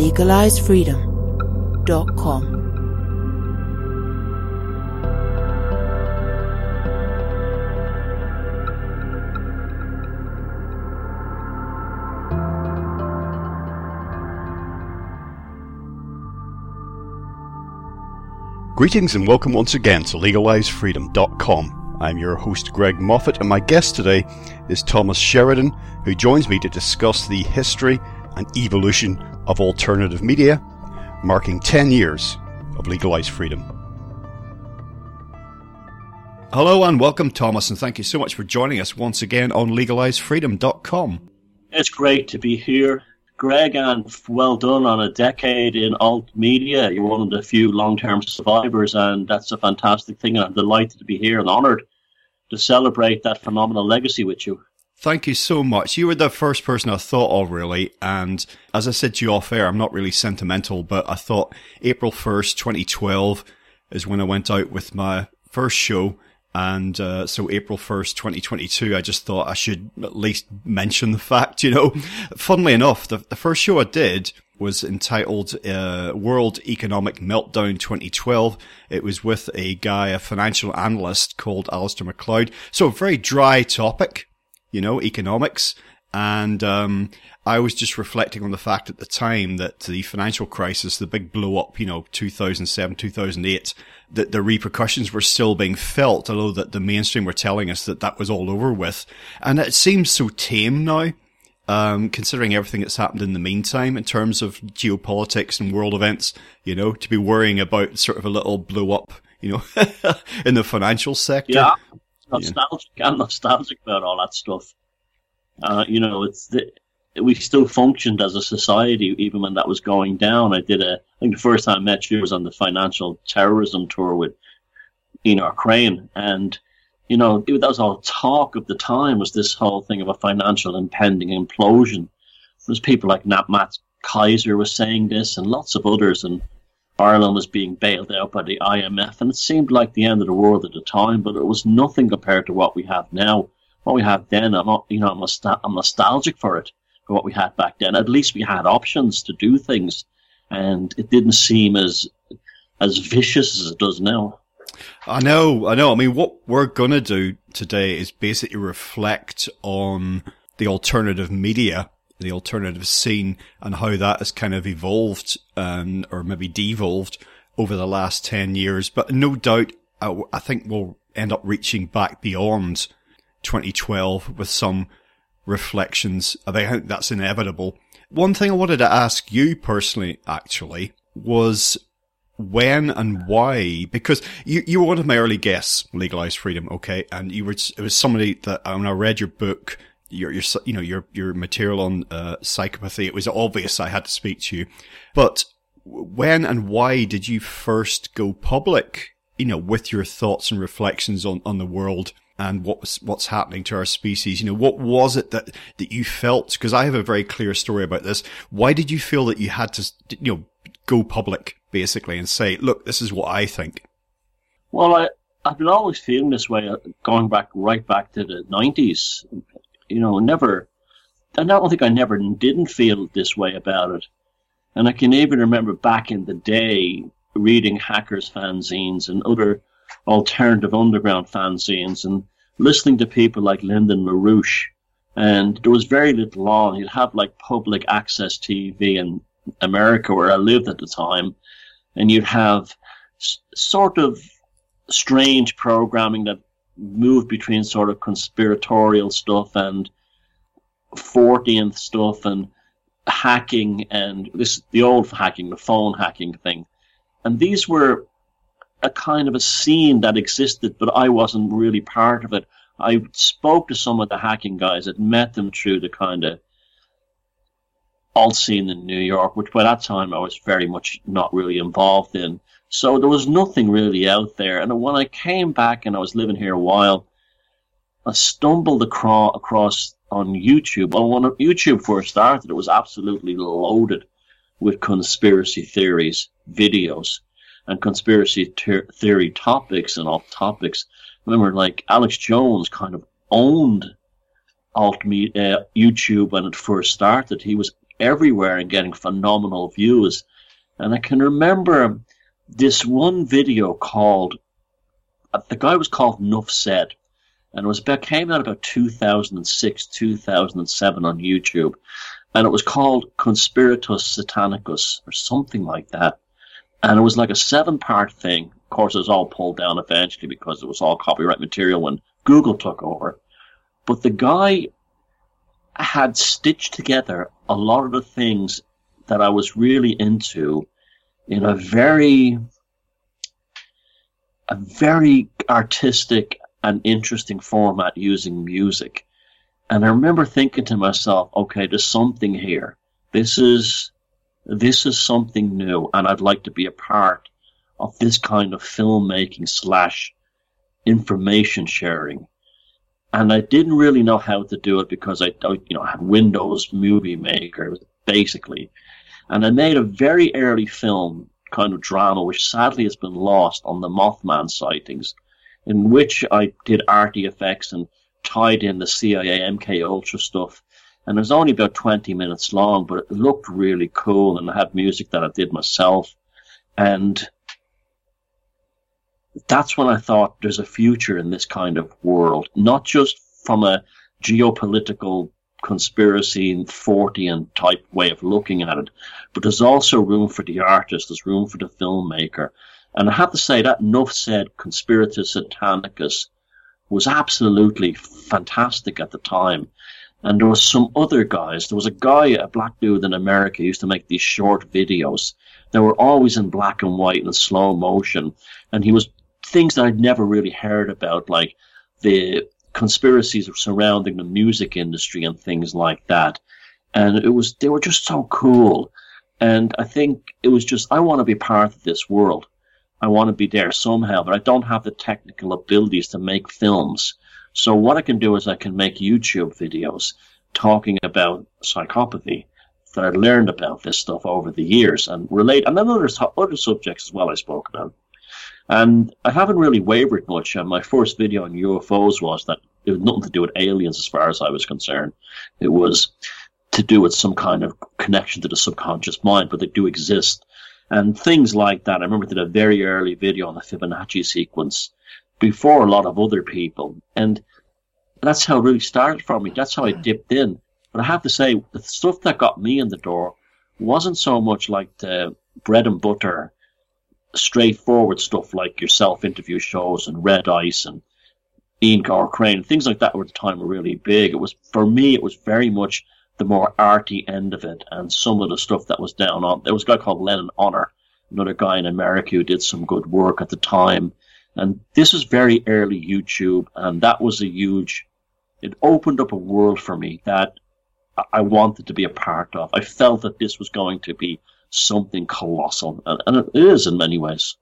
LegaliseFreedom.com. Greetings and welcome once again to LegaliseFreedom.com. I'm your host Greg Moffitt and my guest today is Thomas Sheridan who joins me to discuss the history and evolution of alternative media, marking 10 years of legalized freedom. Hello and welcome Thomas and thank you so much for joining us once again on LegaliseFreedom.com. It's great to be here Greg, and well done on a decade in alt media. You're one of the few long term survivors, and that's a fantastic thing. And I'm delighted to be here and honoured to celebrate that phenomenal legacy with you. Thank you so much. You were the first person I thought of, really. And as I said to you off air, I'm not really sentimental, but I thought April 1st, 2012 is when I went out with my first show and uh, so April 1st, 2022, I just thought I should at least mention the fact, you know. Funnily enough, the, the first show I did was entitled uh, World Economic Meltdown 2012. It was with a guy, a financial analyst called Alasdair Macleod. So a very dry topic, you know, economics. And um, I was just reflecting on the fact at the time that the financial crisis, the big blow up, you know, 2007, 2008, that the repercussions were still being felt, although that the mainstream were telling us that that was all over with. And it seems so tame now. Um, considering everything that's happened in the meantime in terms of geopolitics and world events, you know, to be worrying about sort of a little blow up, you know, in the financial sector. Yeah, nostalgic. Yeah. I'm nostalgic about all that stuff. Uh, you know, it's the, we still functioned as a society even when that was going down. I did a, I think the first time I met you was on the financial terrorism tour with Ian R. Crane. And, you know, it, that was all talk of the time was this whole thing of a financial impending implosion. There's people like Nat Max Keiser was saying this and lots of others. And Ireland was being bailed out by the IMF. And it seemed like the end of the world at the time, but it was nothing compared to what we have now what we had then, I'm not, you know, I'm, I'm nostalgic for it, for what we had back then. At least we had options to do things, and it didn't seem as as vicious as it does now. I know, I know. I mean, what we're gonna do today is basically reflect on the alternative media, the alternative scene, and how that has kind of evolved, and or maybe devolved over the last ten years. But no doubt, I, I think we'll end up reaching back beyond 2012 with some reflections. I think that's inevitable. One thing I wanted to ask you personally, actually, was when and why? Because you, you were one of my early guests, Legalized Freedom, okay? And you were, it was somebody that, when I read your book, your, your, you know, your, your material on, uh, psychopathy, it was obvious I had to speak to you. But when and why did you first go public, you know, with your thoughts and reflections on, on the world and what was, what's happening to our species. You know, what was it that, that you felt? Because I have a very clear story about this. Why did you feel that you had to, you know, go public basically and say, look, this is what I think? Well, I, I've been always feeling this way, uh, going back right back to the 90s. You know, never, I don't think I never didn't feel this way about it. And I can even remember back in the day reading hackers fanzines and other alternative underground fanzines and listening to people like Lyndon LaRouche. And there was very little on. You'd have like public access TV in America where I lived at the time. And you'd have s- sort of strange programming that moved between sort of conspiratorial stuff and Fortean stuff and hacking and this the old hacking, the phone hacking thing. And these were a kind of a scene that existed, but I wasn't really part of it. I spoke to some of the hacking guys, had met them through the kind of alt scene in New York, which by that time I was very much not really involved in. So there was nothing really out there. And when I came back and I was living here a while, I stumbled across, on YouTube. Well, when YouTube first started, it was absolutely loaded with conspiracy theories, videos, and conspiracy ter- theory topics and alt topics. Remember, like Alex Jones kind of owned alt media, uh, YouTube when it first started. He was everywhere and getting phenomenal views. And I can remember this one video called, uh, the guy was called Nuff Said. And it was about, came out about 2006, 2007 on YouTube. And it was called Conspiratus Satanicus or something like that. And it was like a seven part thing. Of course, it was all pulled down eventually because it was all copyright material when Google took over. But the guy had stitched together a lot of the things that I was really into in a very, a very artistic and interesting format using music. And I remember thinking to myself, okay, there's something here. This is, this is something new, and I'd like to be a part of this kind of filmmaking slash information sharing and I didn't really know how to do it because I, you know, I had Windows Movie Maker basically, and I made a very early film kind of drama, which sadly has been lost on the Mothman sightings, in which I did arty effects and tied in the CIA MK Ultra stuff. And it was only about 20 minutes long, but it looked really cool and I had music that I did myself. And that's when I thought there's a future in this kind of world, not just from a geopolitical conspiracy and Fortean type way of looking at it, but there's also room for the artist, there's room for the filmmaker. And I have to say that Nuff said Conspiratus Satanicus was absolutely fantastic at the time. And there was some other guys. There was a guy, a black dude in America, used to make these short videos. They were always in black and white and slow motion. And he was things that I'd never really heard about, like the conspiracies surrounding the music industry and things like that. And it was, they were just so cool. And I think it was just, I want to be part of this world. I want to be there somehow, but I don't have the technical abilities to make films. So what I can do is I can make YouTube videos talking about psychopathy that I learned about this stuff over the years and relate, and then other, other subjects as well I spoke about. And I haven't really wavered much. And my first video on UFOs was that it had nothing to do with aliens as far as I was concerned. It was to do with some kind of connection to the subconscious mind, but they do exist. And things like that. I remember did a very early video on the Fibonacci sequence before a lot of other people. And that's how it really started for me. That's how I dipped in. But I have to say, the stuff that got me in the door wasn't so much like the bread and butter straightforward stuff like your self interview shows and Red Ice and Ian R. Crane, things like that were at the time were really big. It was for me it was very much the more arty end of it and some of the stuff that was down on there was a guy called Lenon Honor, another guy in America who did some good work at the time. And this was very early YouTube and that was a huge it opened up a world for me that I wanted to be a part of. I felt that this was going to be something colossal, and, and it is in many ways.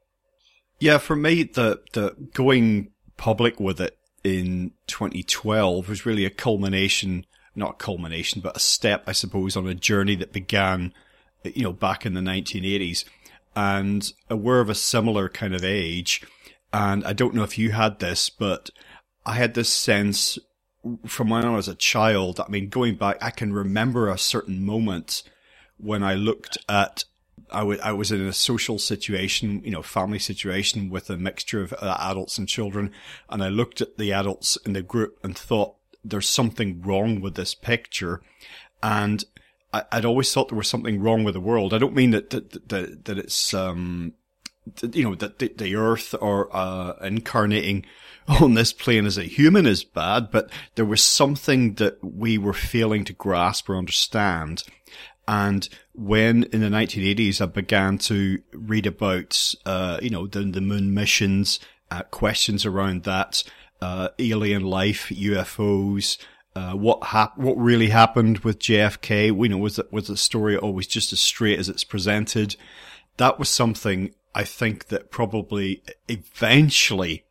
Yeah, for me, the the going public with it in 2012 was really a culmination, not a culmination, but a step, I suppose, on a journey that began, you know, back in the 1980s. And we're of a similar kind of age. And I don't know if you had this, but I had this sense from when I was a child. I mean, going back, I can remember a certain moment when I looked at I, w- I was in a social situation, you know, family situation with a mixture of uh, adults and children. And I looked at the adults in the group and thought there's something wrong with this picture. And I, would always thought there was something wrong with the world. I don't mean that, that, that, that it's, um, you know, that the, the earth or, uh, incarnating on this plane as a human is bad, but there was something that we were failing to grasp or understand. And when in the 1980s I began to read about, uh, you know, the, the moon missions, uh, questions around that, uh, alien life, UFOs, uh, what hap- what really happened with JFK. We know was it was the story always just as straight as it's presented. That was something I think that probably eventually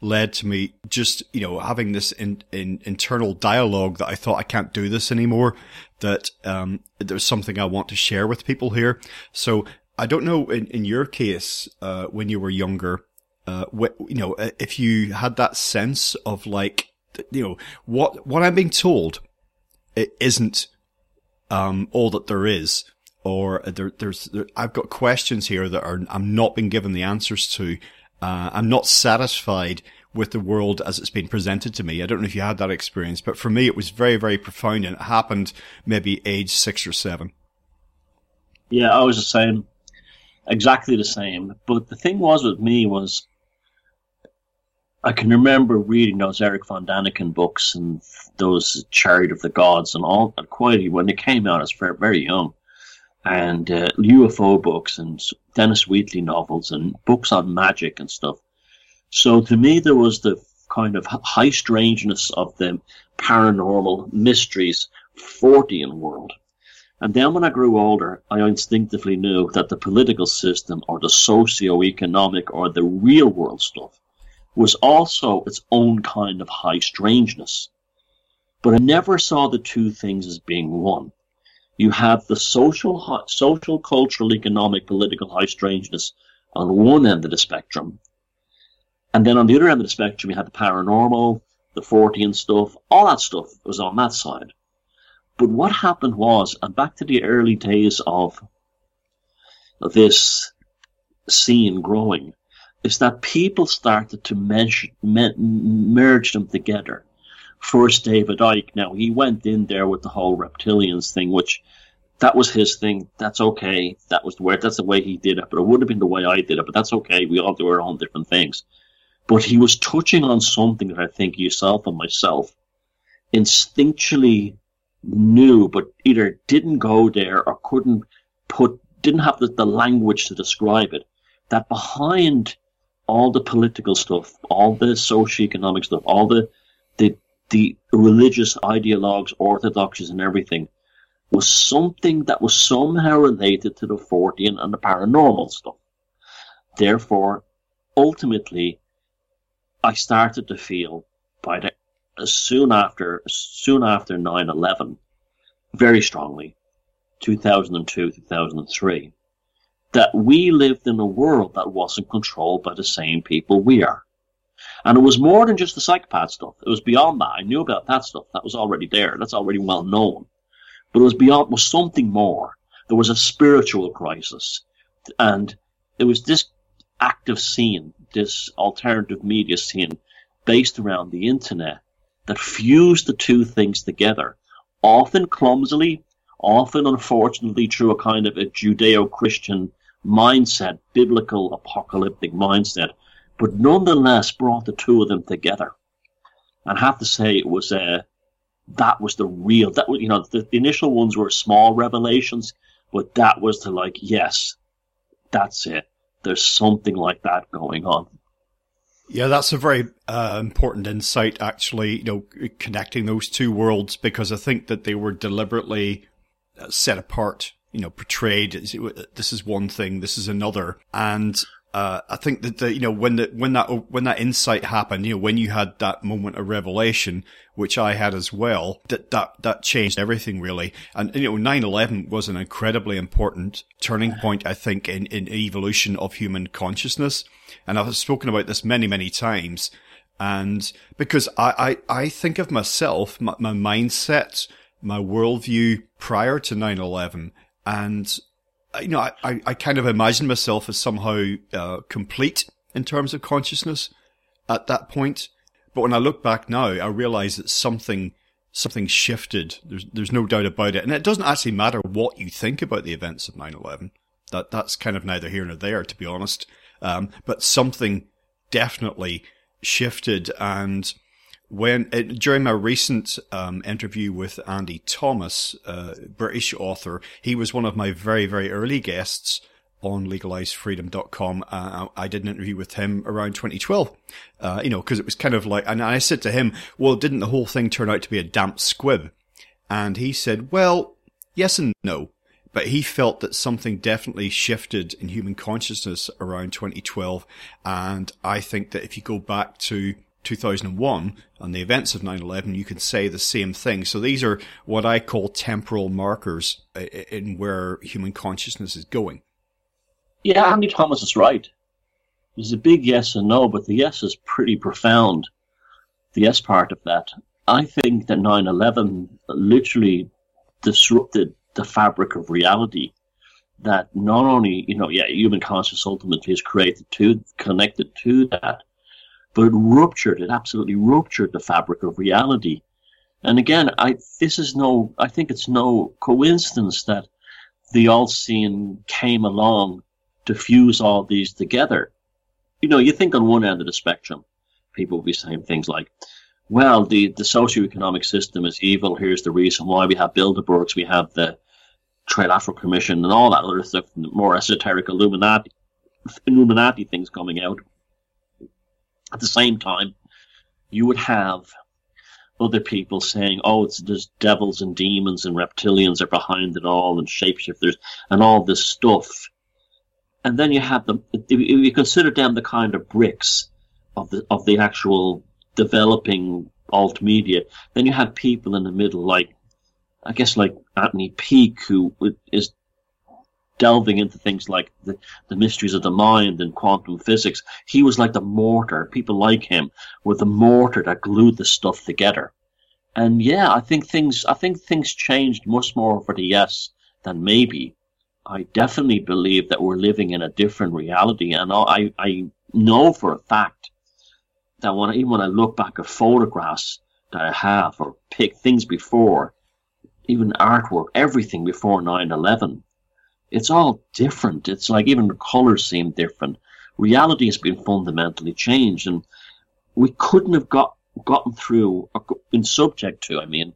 led to me just, you know, having this in, in internal dialogue that I thought I can't do this anymore, that, um, there's something I want to share with people here. So I don't know in, in your case, uh, when you were younger, uh, what, you know, if you had that sense of like, you know, what, what I'm being told, it isn't, um, all that there is or there, there's, there, I've got questions here that are, I'm not being given the answers to. Uh, I'm not satisfied with the world as it's been presented to me. I don't know if you had that experience, but for me, it was very, very profound and it happened maybe age six or seven. Yeah, I was the same. Exactly the same. But the thing was with me was I can remember reading those Erich von Däniken books and those Chariot of the Gods and all and quite when they came out, very, very young and uh, UFO books and Dennis Wheatley novels and books on magic and stuff. So to me, there was the kind of high strangeness of the paranormal mysteries Fortean world. And then when I grew older, I instinctively knew that the political system or the socio-economic or the real world stuff was also its own kind of high strangeness. But I never saw the two things as being one. You have the social, social, cultural, economic, political high strangeness on one end of the spectrum. And then on the other end of the spectrum, you had the paranormal, the Fortean stuff, all that stuff was on that side. But what happened was, and back to the early days of this scene growing, is that people started to merge, merge them together first David Icke. Now he went in there with the whole reptilians thing, which that was his thing. That's okay. That was the way. That's the way he did it. But it would have been the way I did it. But that's okay. We all do our own different things. But he was touching on something that I think yourself and myself instinctually knew, but either didn't go there or couldn't put, didn't have the, the language to describe it. That behind all the political stuff, all the socio-economic stuff, all the the the religious ideologues, orthodoxies, and everything was something that was somehow related to the Fortean and the paranormal stuff. Therefore, ultimately, I started to feel by the soon after soon after 9/11, very strongly, 2002 2003, that we lived in a world that wasn't controlled by the same people we are. And it was more than just the psychopath stuff. It was beyond that. I knew about that stuff. That was already there. That's already well known. But it was beyond, was something more. There was a spiritual crisis. And it was this active scene, this alternative media scene based around the internet that fused the two things together, often clumsily, often unfortunately through a kind of a Judeo-Christian mindset, biblical apocalyptic mindset, but nonetheless brought the two of them together. And I have to say it was uh, that was the real that you know the, the initial ones were small revelations, but that was the like yes, that's it. There's something like that going on. Yeah, that's a very uh, important insight, actually, you know, connecting those two worlds, because I think that they were deliberately uh, set apart, you know, portrayed. This is one thing, this is another. And uh, I think that the, you know when the, when that when that insight happened, you know when you had that moment of revelation, which I had as well, that that that changed everything really. And you know 9/11 was an incredibly important turning point, I think, in in evolution of human consciousness. And I've spoken about this many many times, and because I I, I think of myself, my, my mindset, my worldview prior to 9/11, and you know, I, I kind of imagine myself as somehow uh, complete in terms of consciousness at that point. But when I look back now, I realize that something something shifted. There's there's no doubt about it, and it doesn't actually matter what you think about the events of 9/11. That that's kind of neither here nor there, to be honest. Um, but something definitely shifted, and when uh, during my recent um, interview with Andy Thomas, uh, British author, he was one of my very very early guests, on legalisefreedom.com. Uh, I did an interview with him around 2012, uh, you know, because it was kind of like, and I said to him, well, didn't the whole thing turn out to be a damp squib? And he said, well, yes and no. But he felt that something definitely shifted in human consciousness around 2012. And I think that if you go back to 2001 and the events of 9-11, you can say the same thing. So these are what I call temporal markers uh, uh, in where human consciousness is going. Yeah, Andy Thomas is right. There's a big yes and no, but the yes is pretty profound. The yes part of that. I think that 9-11 literally disrupted the fabric of reality that not only, you know, yeah, human consciousness ultimately is created to, connected to that, but it ruptured, it absolutely ruptured the fabric of reality. And again, I, this is no, I think it's no coincidence that the alt scene came along to fuse all these together. You know, you think on one end of the spectrum, people will be saying things like, well, the, the socioeconomic system is evil. Here's the reason why we have Bilderbergs, we have the Trilateral Commission, and all that other stuff, more esoteric Illuminati, Illuminati things coming out. At the same time, you would have other people saying, "Oh, it's there's devils and demons and reptilians are behind it all, and shapeshifters and all this stuff." And then you have them. If you consider them the kind of bricks of the of the actual developing alt media, then you have people in the middle, like I guess like Anthony Peake, who is delving into things like the, the mysteries of the mind and quantum physics. He was like the mortar. People like him were the mortar that glued the stuff together. And yeah, I think things I think things changed much more for the yes than maybe. I definitely believe that we're living in a different reality, and I I know for a fact that when even when I look back at photographs that I have or pick things before, even artwork, everything before 9/11, it's all different. It's like even the colors seem different. Reality has been fundamentally changed, and we couldn't have got gotten through or been subject to. I mean,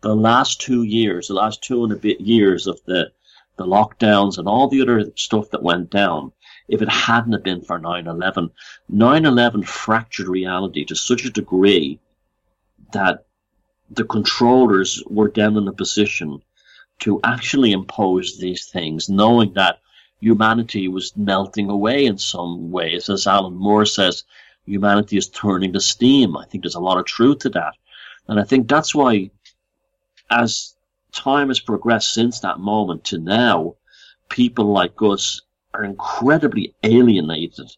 the last two years, the last two and a bit years of the the lockdowns and all the other stuff that went down. If it hadn't have been for 9/11, 9/11 fractured reality to such a degree that the controllers were then in a position to actually impose these things, knowing that humanity was melting away in some ways. As Alan Moore says, humanity is turning to steam. I think there's a lot of truth to that. And I think that's why, as time has progressed since that moment to now, people like us are incredibly alienated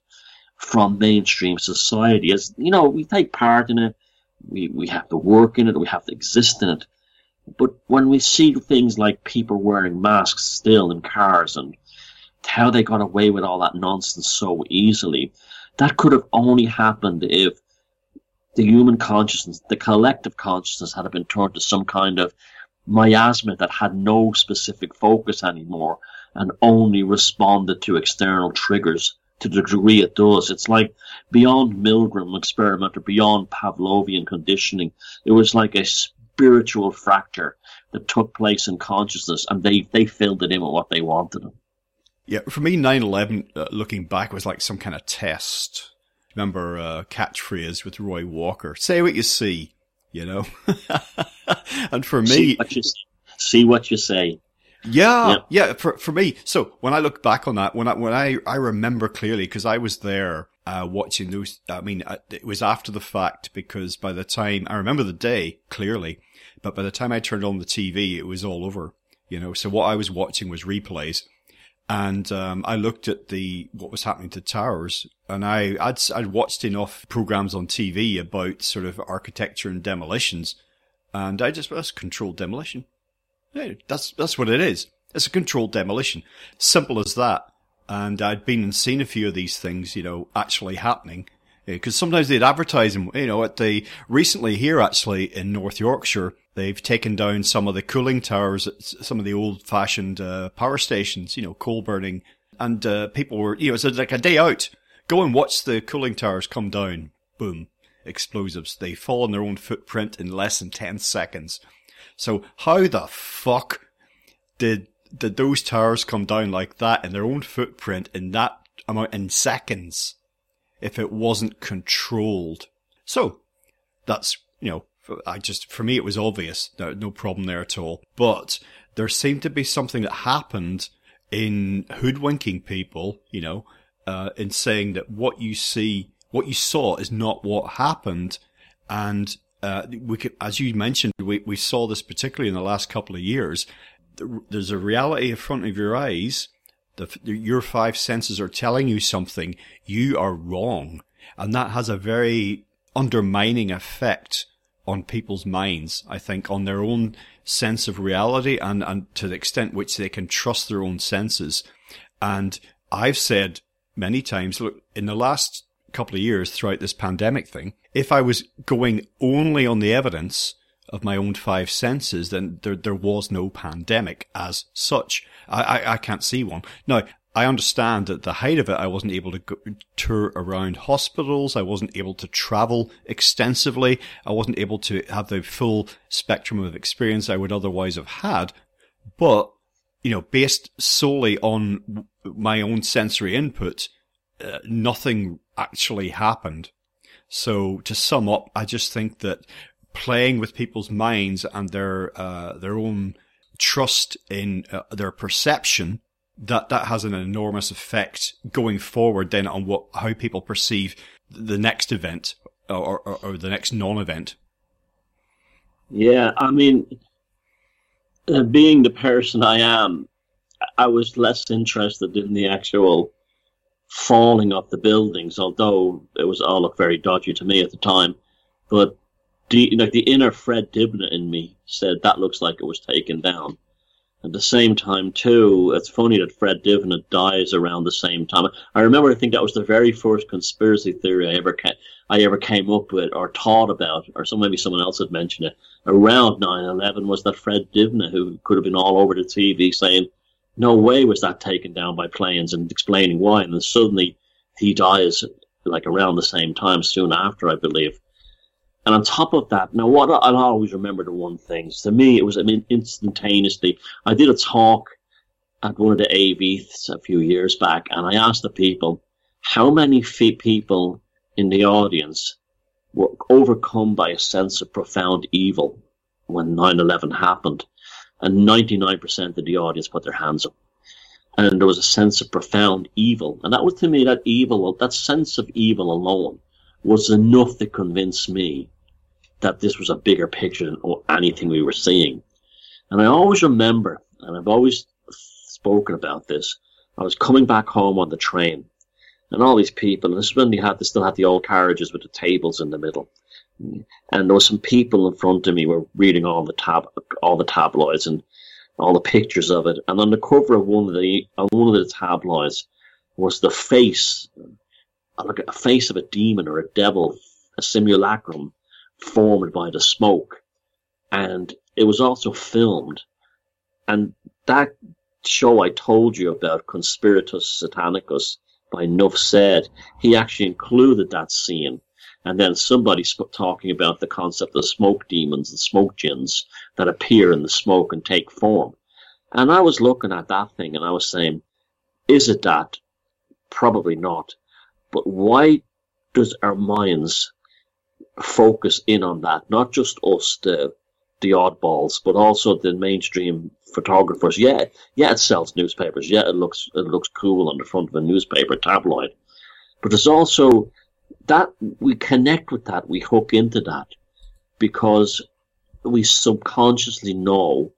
from mainstream society. As you know, we take part in it, we, we have to work in it, we have to exist in it. But when we see things like people wearing masks still in cars and how they got away with all that nonsense so easily, that could have only happened if the human consciousness, the collective consciousness, had been turned to some kind of miasma that had no specific focus anymore and only responded to external triggers to the degree it does. It's like beyond Milgram experiment or beyond Pavlovian conditioning. It was like a spiritual fracture that took place in consciousness, and they they filled it in with what they wanted. Yeah, for me, 9-11, uh, looking back, was like some kind of test. Remember uh, catchphrase with Roy Walker, say what you see, you know? and for me... See what you, see what you say. Yeah, yeah, yeah, for, for me. So when I look back on that, when I, when I, I remember clearly, because I was there, uh, watching those, I mean, uh, it was after the fact because by the time, I remember the day clearly, but by the time I turned on the TV, it was all over, you know. So what I was watching was replays. And um, I looked at the what was happening to towers, and I I'd, I'd watched enough programs on TV about sort of architecture and demolitions, and I just that's controlled demolition. Yeah, that's that's what it is. It's a controlled demolition, simple as that. And I'd been and seen a few of these things, you know, actually happening, because sometimes they'd advertise them, you know, at the, recently here actually in North Yorkshire, they've taken down some of the cooling towers at some of the old fashioned, uh, power stations, you know, coal burning. And, uh, people were, you know, it's like a day out. Go and watch the cooling towers come down. Boom. Explosives. They fall on their own footprint in less than 10 seconds. So how the fuck did that those towers come down like that in their own footprint in that amount in seconds if it wasn't controlled. So that's, you know, I just, for me, it was obvious. No, no problem there at all. But there seemed to be something that happened in hoodwinking people, you know, uh, in saying that what you see, what you saw is not what happened. And, uh, we could, as you mentioned, we, we saw this particularly in the last couple of years. There's a reality in front of your eyes. The, your five senses are telling you something. You are wrong. And that has a very undermining effect on people's minds, I think, on their own sense of reality and, and to the extent which they can trust their own senses. And I've said many times, look, in the last couple of years throughout this pandemic thing, if I was going only on the evidence of my own five senses, then there, there was no pandemic as such. I, I, I can't see one. Now, I understand at the height of it, I wasn't able to go, tour around hospitals. I wasn't able to travel extensively. I wasn't able to have the full spectrum of experience I would otherwise have had. But, you know, based solely on my own sensory input, uh, nothing actually happened. So to sum up, I just think that playing with people's minds and their, uh, their own trust in uh, their perception that that has an enormous effect going forward then on what how people perceive the next event or, or, or the next non-event. Yeah, I mean, uh, being the person I am, I was less interested in the actual falling of the buildings, although it was all looked very dodgy to me at the time. But the like the inner Fred Dibnah in me said that looks like it was taken down. At the same time, too, it's funny that Fred Dibnah dies around the same time. I remember, I think that was the very first conspiracy theory I ever came, I ever came up with or thought about, or some maybe someone else had mentioned it. Around 9/11 was that Fred Dibnah who could have been all over the TV saying, "No way was that taken down by planes," and explaining why, and then suddenly he dies like around the same time, soon after, I believe. And on top of that, now what I'll always remember the one thing to me, it was I mean instantaneously. I did a talk at one of the AVs a few years back, and I asked the people how many people in the audience were overcome by a sense of profound evil when 9/11 happened, and 99% of the audience put their hands up. And there was a sense of profound evil, and that was to me that evil, that sense of evil alone, was enough to convince me that this was a bigger picture than anything we were seeing. And I always remember, and I've always spoken about this, I was coming back home on the train, and all these people, and this is when they had they still had the old carriages with the tables in the middle. And there were some people in front of me were reading all the tab all the tabloids and all the pictures of it. And on the cover of one of the on one of the tabloids was the face like a face of a demon or a devil, a simulacrum formed by the smoke. And it was also filmed. And that show I told you about, Conspiratus Satanicus, by Nuff said, he actually included that scene. And then somebody sp- talking about the concept of smoke demons, the smoke djinns that appear in the smoke and take form. And I was looking at that thing and I was saying, is it that? Probably not. But why does our minds focus in on that, not just us, the the oddballs, but also the mainstream photographers. Yeah, yeah, it sells newspapers. Yeah, it looks it looks cool on the front of a newspaper tabloid. But there's also that we connect with that, we hook into that because we subconsciously know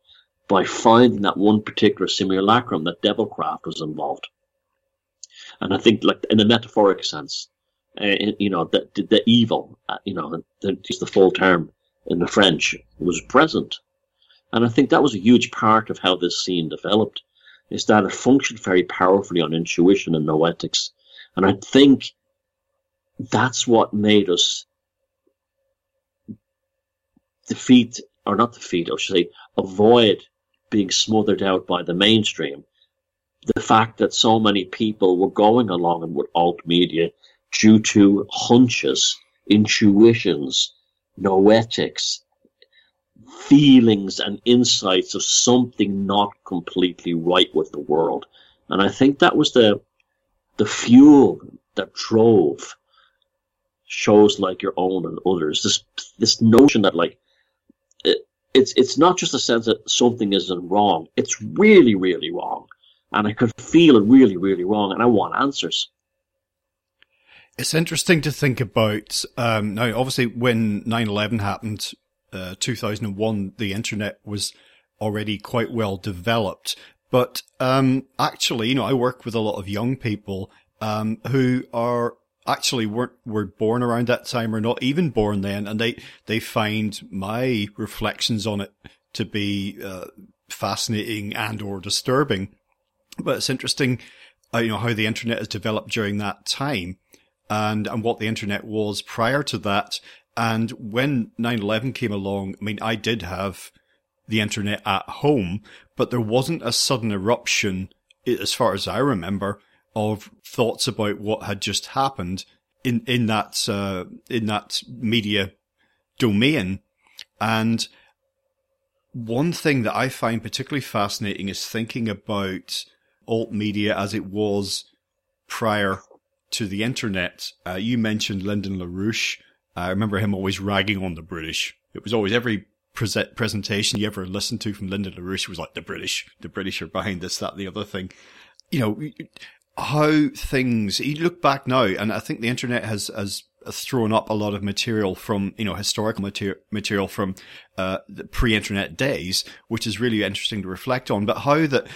by finding that one particular simulacrum that Devilcraft was involved. And I think, like in a metaphoric sense, uh, you know, the, the evil, uh, you know, the, the full term in the French, was present. And I think that was a huge part of how this scene developed, is that it functioned very powerfully on intuition and noetics. And I think that's what made us defeat, or not defeat, I should say, avoid being smothered out by the mainstream. The fact that so many people were going along and with alt media due to hunches, intuitions, noetics. feelings and insights of something not completely right with the world. And I think that was the the fuel that drove shows like your own and others. This this notion that like it, it's it's not just a sense that something isn't wrong. It's really really wrong, and I could feel it really really wrong, and I want answers. It's interesting to think about. Um, now, obviously, when 9-11 happened, uh, 2001, the internet was already quite well developed. But um, actually, you know, I work with a lot of young people um, who are actually weren't were born around that time or not even born then, and they they find my reflections on it to be uh, fascinating and or disturbing. But it's interesting, uh, you know, how the internet has developed during that time, and and what the internet was prior to that. And when 9-11 came along, I mean, I did have the internet at home, but there wasn't a sudden eruption, as far as I remember, of thoughts about what had just happened in in that uh, in that media domain. And one thing that I find particularly fascinating is thinking about alt media as it was prior to the internet. Uh, you mentioned Lyndon LaRouche. I remember him always ragging on the British. It was always every presentation you ever listened to from Lyndon LaRouche was like the British, the British are behind this, that, the other thing. You know, how things you look back now, and I think the internet has has thrown up a lot of material from you know historical material material from uh, the pre-internet days, which is really interesting to reflect on. But how that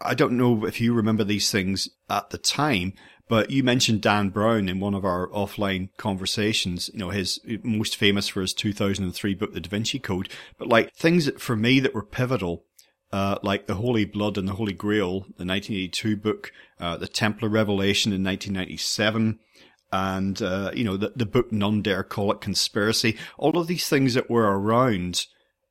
I don't know if you remember these things at the time, but you mentioned Dan Brown in one of our offline conversations. You know, his most famous for his 2003 book, The Da Vinci Code. But like things that for me that were pivotal uh, like the Holy Blood and the Holy Grail, the 1982 book, uh, the Templar Revelation in 1997, and uh, you know the the book None Dare Call It Conspiracy. All of these things that were around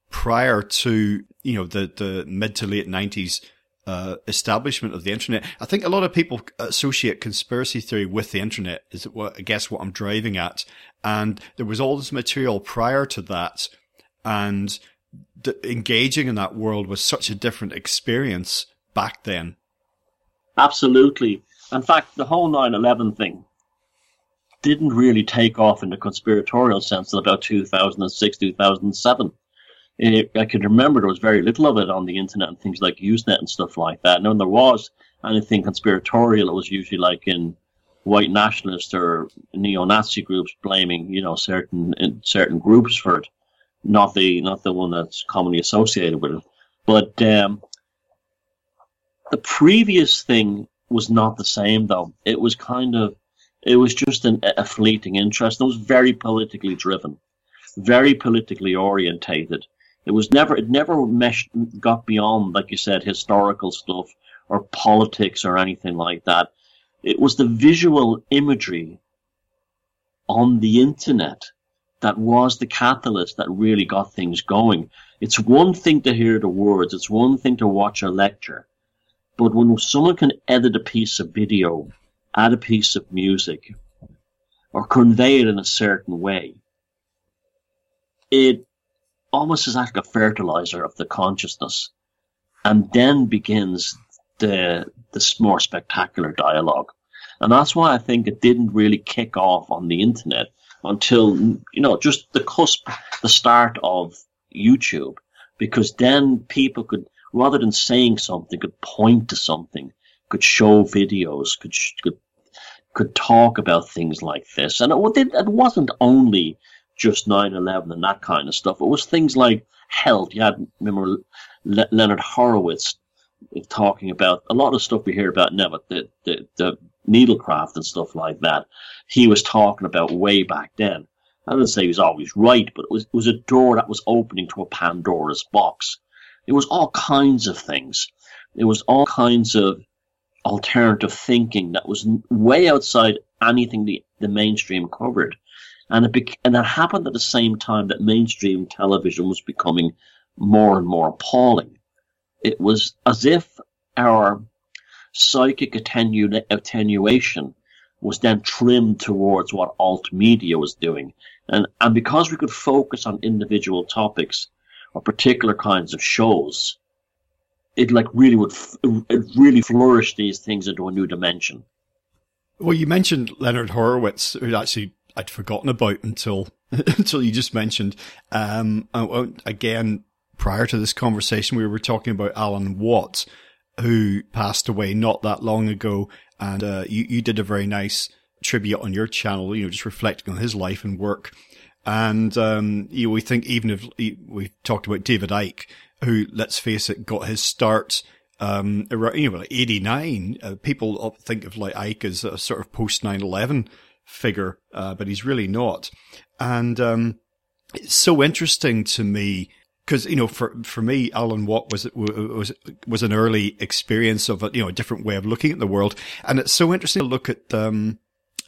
prior to you know the the mid to late 90s. Uh, establishment of the internet. I think a lot of people associate conspiracy theory with the internet. Is what I guess what I'm driving at. And there was all this material prior to that, and d- engaging in that world was such a different experience back then. Absolutely. In fact, the whole 9 11 thing didn't really take off in the conspiratorial sense until about 2006, 2007. It, I can remember there was very little of it on the internet and things like Usenet and stuff like that. And when there was anything conspiratorial, it was usually like in white nationalist or neo-Nazi groups blaming, you know, certain certain groups for it not the not the one that's commonly associated with it. But um, the previous thing was not the same, though. It was kind of it was just an, a fleeting interest. It was very politically driven, very politically orientated. It was never it never meshed got beyond, like you said, historical stuff or politics or anything like that. It was the visual imagery on the internet that was the catalyst that really got things going. It's one thing to hear the words, it's one thing to watch a lecture, but when someone can edit a piece of video, add a piece of music, or convey it in a certain way, it almost as like a fertilizer of the consciousness, and then begins the this more spectacular dialogue. And that's why I think it didn't really kick off on the internet until you know just the cusp, the start of YouTube, because then people could rather than saying something, could point to something, could show videos, could could could talk about things like this, and it, it wasn't only just 9-11 and that kind of stuff. It was things like health. You had remember Le- Leonard Horowitz talking about a lot of stuff we hear about now, but the, the, the needlecraft and stuff like that, he was talking about way back then. I didn't say he was always right, but it was, it was a door that was opening to a Pandora's box. It was all kinds of things. It was all kinds of alternative thinking that was way outside anything the, the mainstream covered. And it, bec- and it happened at the same time that mainstream television was becoming more and more appalling. It was as if our psychic attenu- attenuation was then trimmed towards what alt media was doing. And, and because we could focus on individual topics, or particular kinds of shows, it like really would it really flourish these things into a new dimension. Well, you mentioned Leonard Horowitz, who actually I'd forgotten about until until you just mentioned. Um, again, prior to this conversation, we were talking about Alan Watt, who passed away not that long ago, and uh, you you did a very nice tribute on your channel, you know, just reflecting on his life and work. And um, you know, we think even if we talked about David Icke, who, let's face it, got his start um, around, you know, like 89. Uh, people think of like Icke as a sort of post 9-11 figure, uh, but he's really not. And um, it's so interesting to me because you know, for for me, Alan Watt was was was an early experience of a you know a different way of looking at the world, and it's so interesting to look at um,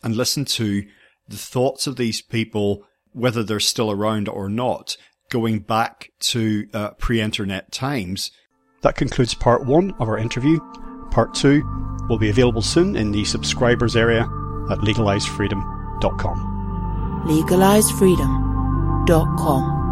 and listen to the thoughts of these people, whether they're still around or not, going back to uh, pre-internet times. That concludes part one of our interview. Part two will be available soon in the subscribers area at legalisefreedom.com. Legalisefreedom.com